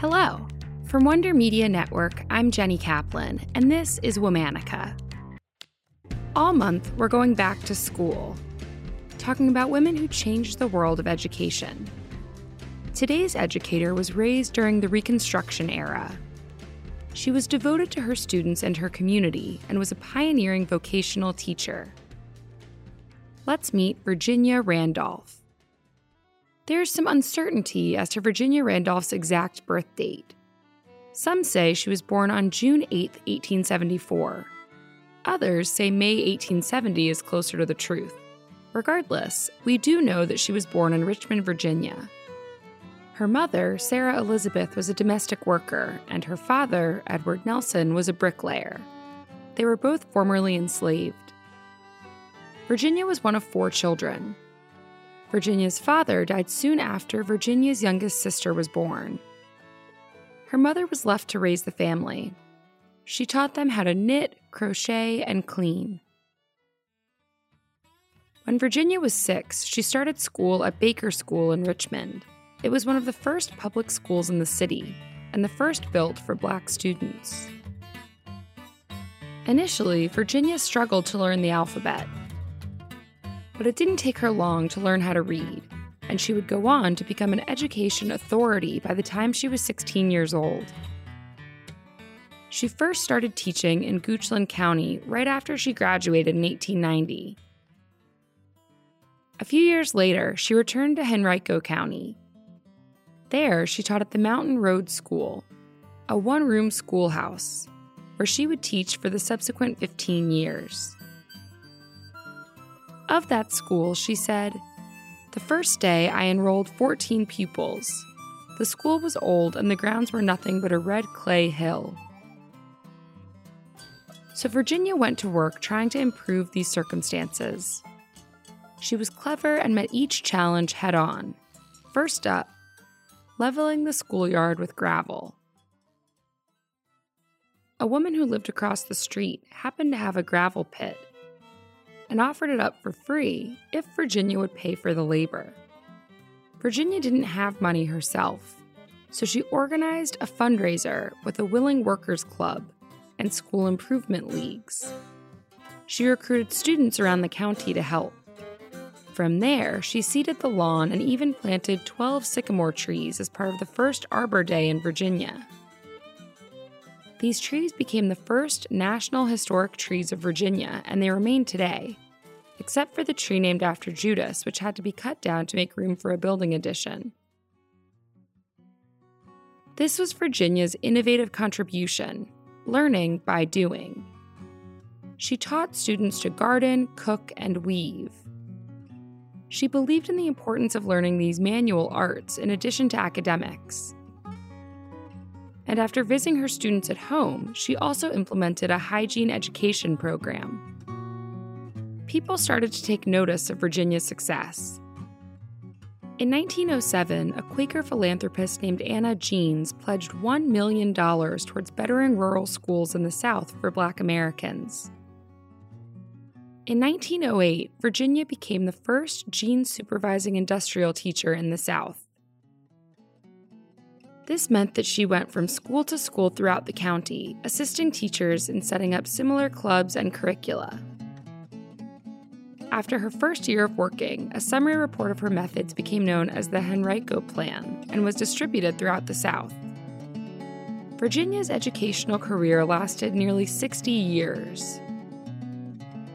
Hello. From Wonder Media Network, I'm Jenny Kaplan, and this is Womannica. All month, we're going back to school, talking about women who changed the world of education. Today's educator was raised during the Reconstruction era. She was devoted to her students and her community and was a pioneering vocational teacher. Let's meet Virginia Randolph. There's some uncertainty as to Virginia Randolph's exact birth date. Some say she was born on June 8, 1874. Others say May 1870 is closer to the truth. Regardless, we do know that she was born in Richmond, Virginia. Her mother, Sarah Elizabeth, was a domestic worker, and her father, Edward Nelson, was a bricklayer. They were both formerly enslaved. Virginia was one of four children. Virginia's father died soon after Virginia's youngest sister was born. Her mother was left to raise the family. She taught them how to knit, crochet, and clean. When Virginia was six, she started school at Baker School in Richmond. It was one of the first public schools in the city, and the first built for black students. Initially, Virginia struggled to learn the alphabet but it didn't take her long to learn how to read, and she would go on to become an education authority by the time she was 16 years old. She first started teaching in Goochland County right after she graduated in 1890. A few years later, she returned to Henrico County. There, she taught at the Mountain Road School, a one room schoolhouse, where she would teach for the subsequent 15 years. Of that school, she said, The first day I enrolled 14 pupils. The school was old and the grounds were nothing but a red clay hill. So Virginia went to work trying to improve these circumstances. She was clever and met each challenge head on. First up, leveling the schoolyard with gravel. A woman who lived across the street happened to have a gravel pit and offered it up for free if Virginia would pay for the labor. Virginia didn't have money herself, so she organized a fundraiser with a Willing Workers Club and school improvement leagues. She recruited students around the county to help. From there, she seeded the lawn and even planted 12 sycamore trees as part of the first Arbor Day in Virginia. These trees became the first National Historic Trees of Virginia, and they remain today, except for the tree named after Judas, which had to be cut down to make room for a building addition. This was Virginia's innovative contribution learning by doing. She taught students to garden, cook, and weave. She believed in the importance of learning these manual arts in addition to academics and after visiting her students at home, she also implemented a hygiene education program. People started to take notice of Virginia's success. In 1907, a Quaker philanthropist named Anna Jeanes pledged $1 million towards bettering rural schools in the South for Black Americans. In 1908, Virginia became the first Jeanes supervising industrial teacher in the South. This meant that she went from school to school throughout the county, assisting teachers in setting up similar clubs and curricula. After her first year of working, a summary report of her methods became known as the Henrico Plan and was distributed throughout the South. Virginia's educational career lasted nearly 60 years.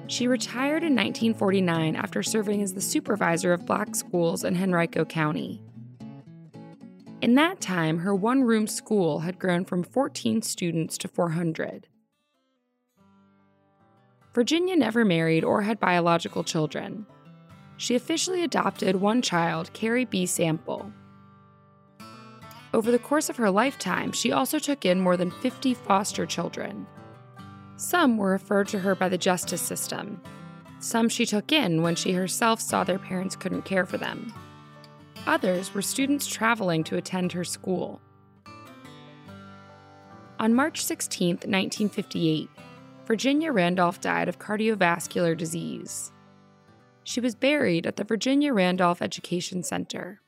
She retired in 1949 after serving as the supervisor of black schools in Henrico County. In that time, her one room school had grown from 14 students to 400. Virginia never married or had biological children. She officially adopted one child, Carrie B. Sample. Over the course of her lifetime, she also took in more than 50 foster children. Some were referred to her by the justice system. Some she took in when she herself saw their parents couldn't care for them. Others were students traveling to attend her school. On March 16, 1958, Virginia Randolph died of cardiovascular disease. She was buried at the Virginia Randolph Education Center.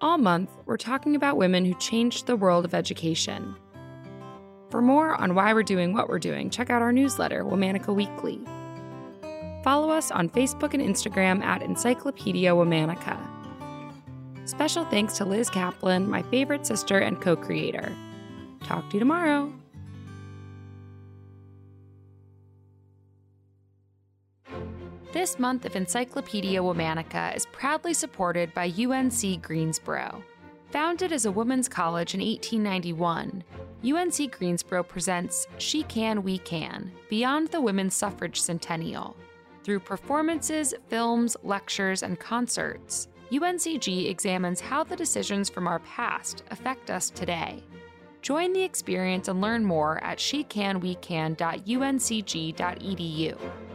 All month, we're talking about women who changed the world of education. For more on why we're doing what we're doing, check out our newsletter, Womannica Weekly. Follow us on Facebook and Instagram at Encyclopedia Womannica. Special thanks to Liz Kaplan, my favorite sister and co creator. Talk to you tomorrow. This month of Encyclopedia Womannica is proudly supported by UNC Greensboro. Founded as a women's college in 1891, UNC Greensboro presents She Can, We Can Beyond the Women's Suffrage Centennial. Through performances, films, lectures, and concerts, UNCG examines how the decisions from our past affect us today. Join the experience and learn more at shecanwecan.uncg.edu.